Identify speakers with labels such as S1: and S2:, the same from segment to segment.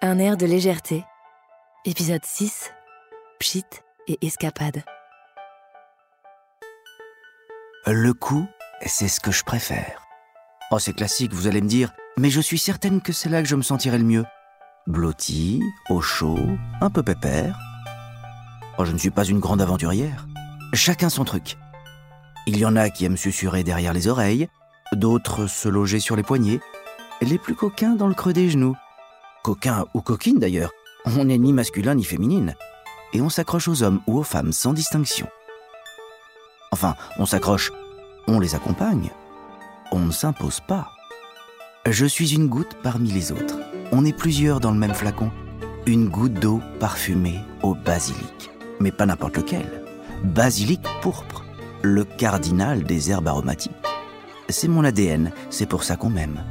S1: Un air de légèreté. Épisode 6. Pchit et escapade.
S2: Le coup, c'est ce que je préfère. Oh, c'est classique, vous allez me dire, mais je suis certaine que c'est là que je me sentirai le mieux. Blotti, au chaud, un peu pépère. Oh, je ne suis pas une grande aventurière. Chacun son truc. Il y en a qui aiment susurrer derrière les oreilles, d'autres se loger sur les poignets, les plus coquins dans le creux des genoux. Coquins ou coquines d'ailleurs, on n'est ni masculin ni féminine. Et on s'accroche aux hommes ou aux femmes sans distinction. Enfin, on s'accroche, on les accompagne. On ne s'impose pas. Je suis une goutte parmi les autres. On est plusieurs dans le même flacon. Une goutte d'eau parfumée au basilic. Mais pas n'importe lequel. Basilic pourpre, le cardinal des herbes aromatiques. C'est mon ADN, c'est pour ça qu'on m'aime.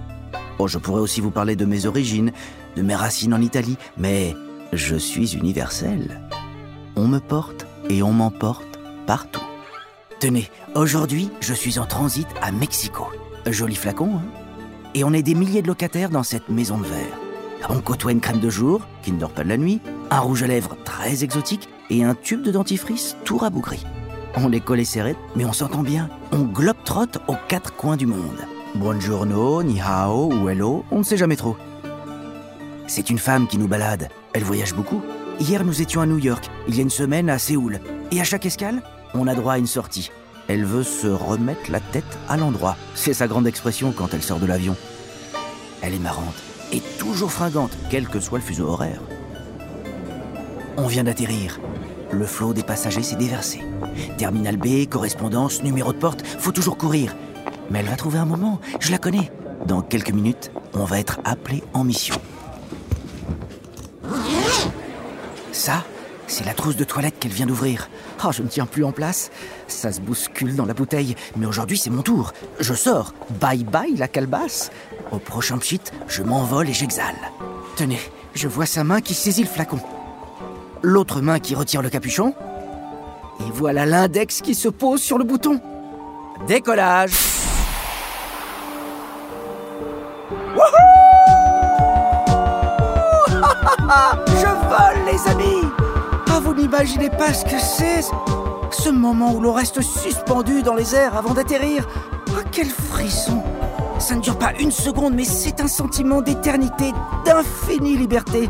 S2: Oh, je pourrais aussi vous parler de mes origines, de mes racines en Italie, mais je suis universel. On me porte et on m'emporte partout. Tenez, aujourd'hui, je suis en transit à Mexico. Joli flacon, hein? Et on est des milliers de locataires dans cette maison de verre. On côtoie une crème de jour, qui ne dort pas de la nuit, un rouge à lèvres très exotique et un tube de dentifrice tout rabougri. On est collés serrés, mais on s'entend bien. On globe-trotte aux quatre coins du monde. Buongiorno, ni hao ou hello, on ne sait jamais trop. C'est une femme qui nous balade. Elle voyage beaucoup. Hier, nous étions à New York, il y a une semaine à Séoul. Et à chaque escale, on a droit à une sortie. Elle veut se remettre la tête à l'endroit. C'est sa grande expression quand elle sort de l'avion. Elle est marrante et toujours fringante, quel que soit le fuseau horaire. On vient d'atterrir. Le flot des passagers s'est déversé. Terminal B, correspondance, numéro de porte, faut toujours courir. Mais elle va trouver un moment, je la connais. Dans quelques minutes, on va être appelé en mission. C'est la trousse de toilette qu'elle vient d'ouvrir. Oh, je ne tiens plus en place. Ça se bouscule dans la bouteille. Mais aujourd'hui, c'est mon tour. Je sors. Bye bye la calebasse. Au prochain pchit, je m'envole et j'exhale. Tenez, je vois sa main qui saisit le flacon. L'autre main qui retire le capuchon. Et voilà l'index qui se pose sur le bouton. Décollage. Amis. Ah, vous n'imaginez pas ce que c'est Ce moment où l'on reste suspendu dans les airs avant d'atterrir. Ah, quel frisson. Ça ne dure pas une seconde, mais c'est un sentiment d'éternité, d'infinie liberté.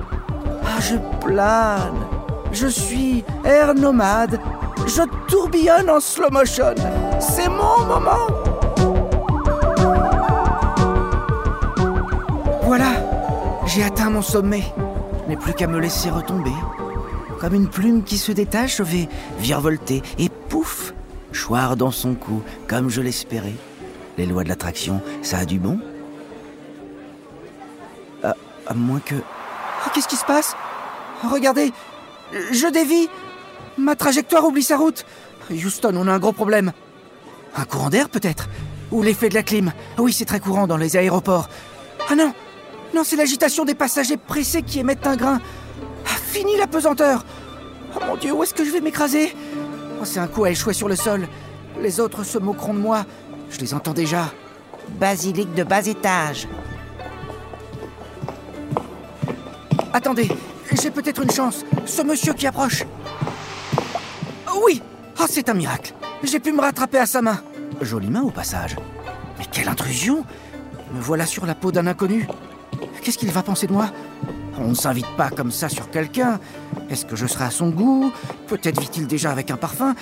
S2: Ah, je plane. Je suis air nomade. Je tourbillonne en slow motion. C'est mon moment. Voilà. J'ai atteint mon sommet n'ai plus qu'à me laisser retomber. Comme une plume qui se détache, je vais virevolter et pouf Choir dans son cou, comme je l'espérais. Les lois de l'attraction, ça a du bon à, moins que... Oh, Qu'est-ce qui se passe? Regardez Je dévie Ma trajectoire oublie sa route Houston, on a un gros problème. Un courant d'air peut-être? Ou l'effet de la clim? Oui, c'est très courant dans les aéroports. Ah non c'est l'agitation des passagers pressés qui émettent un grain. Ah, fini la pesanteur Oh mon Dieu, où est-ce que je vais m'écraser? Oh, C'est un coup à échouer sur le sol. Les autres se moqueront de moi. Je les entends déjà. Basilic de bas étage. Attendez, j'ai peut-être une chance. Ce monsieur qui approche. Oh, oui Oh, c'est un miracle. J'ai pu me rattraper à sa main. Jolie main au passage. Mais quelle intrusion Me voilà sur la peau d'un inconnu. Qu'est-ce qu'il va penser de moi On ne s'invite pas comme ça sur quelqu'un. Est-ce que je serai à son goût Peut-être vit-il déjà avec un parfum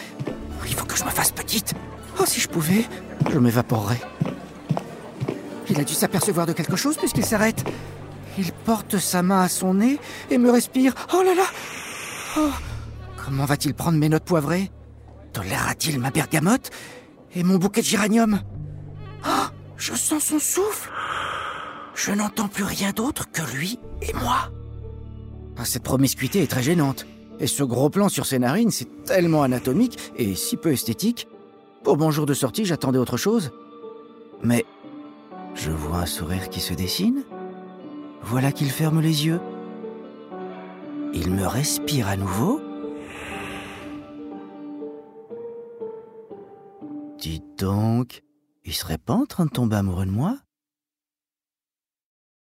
S2: Il faut que je me fasse petite. Oh, si je pouvais, je m'évaporerais. Il a dû s'apercevoir de quelque chose puisqu'il s'arrête. Il porte sa main à son nez et me respire. Oh là là oh, Comment va-t-il prendre mes notes poivrées Tolérera-t-il ma bergamote et mon bouquet de géranium oh, Je sens son souffle je n'entends plus rien d'autre que lui et moi. Ah, cette promiscuité est très gênante. Et ce gros plan sur ses narines, c'est tellement anatomique et si peu esthétique. Pour mon jour de sortie, j'attendais autre chose. Mais je vois un sourire qui se dessine. Voilà qu'il ferme les yeux. Il me respire à nouveau. Dites donc, il serait pas en train de tomber amoureux de moi?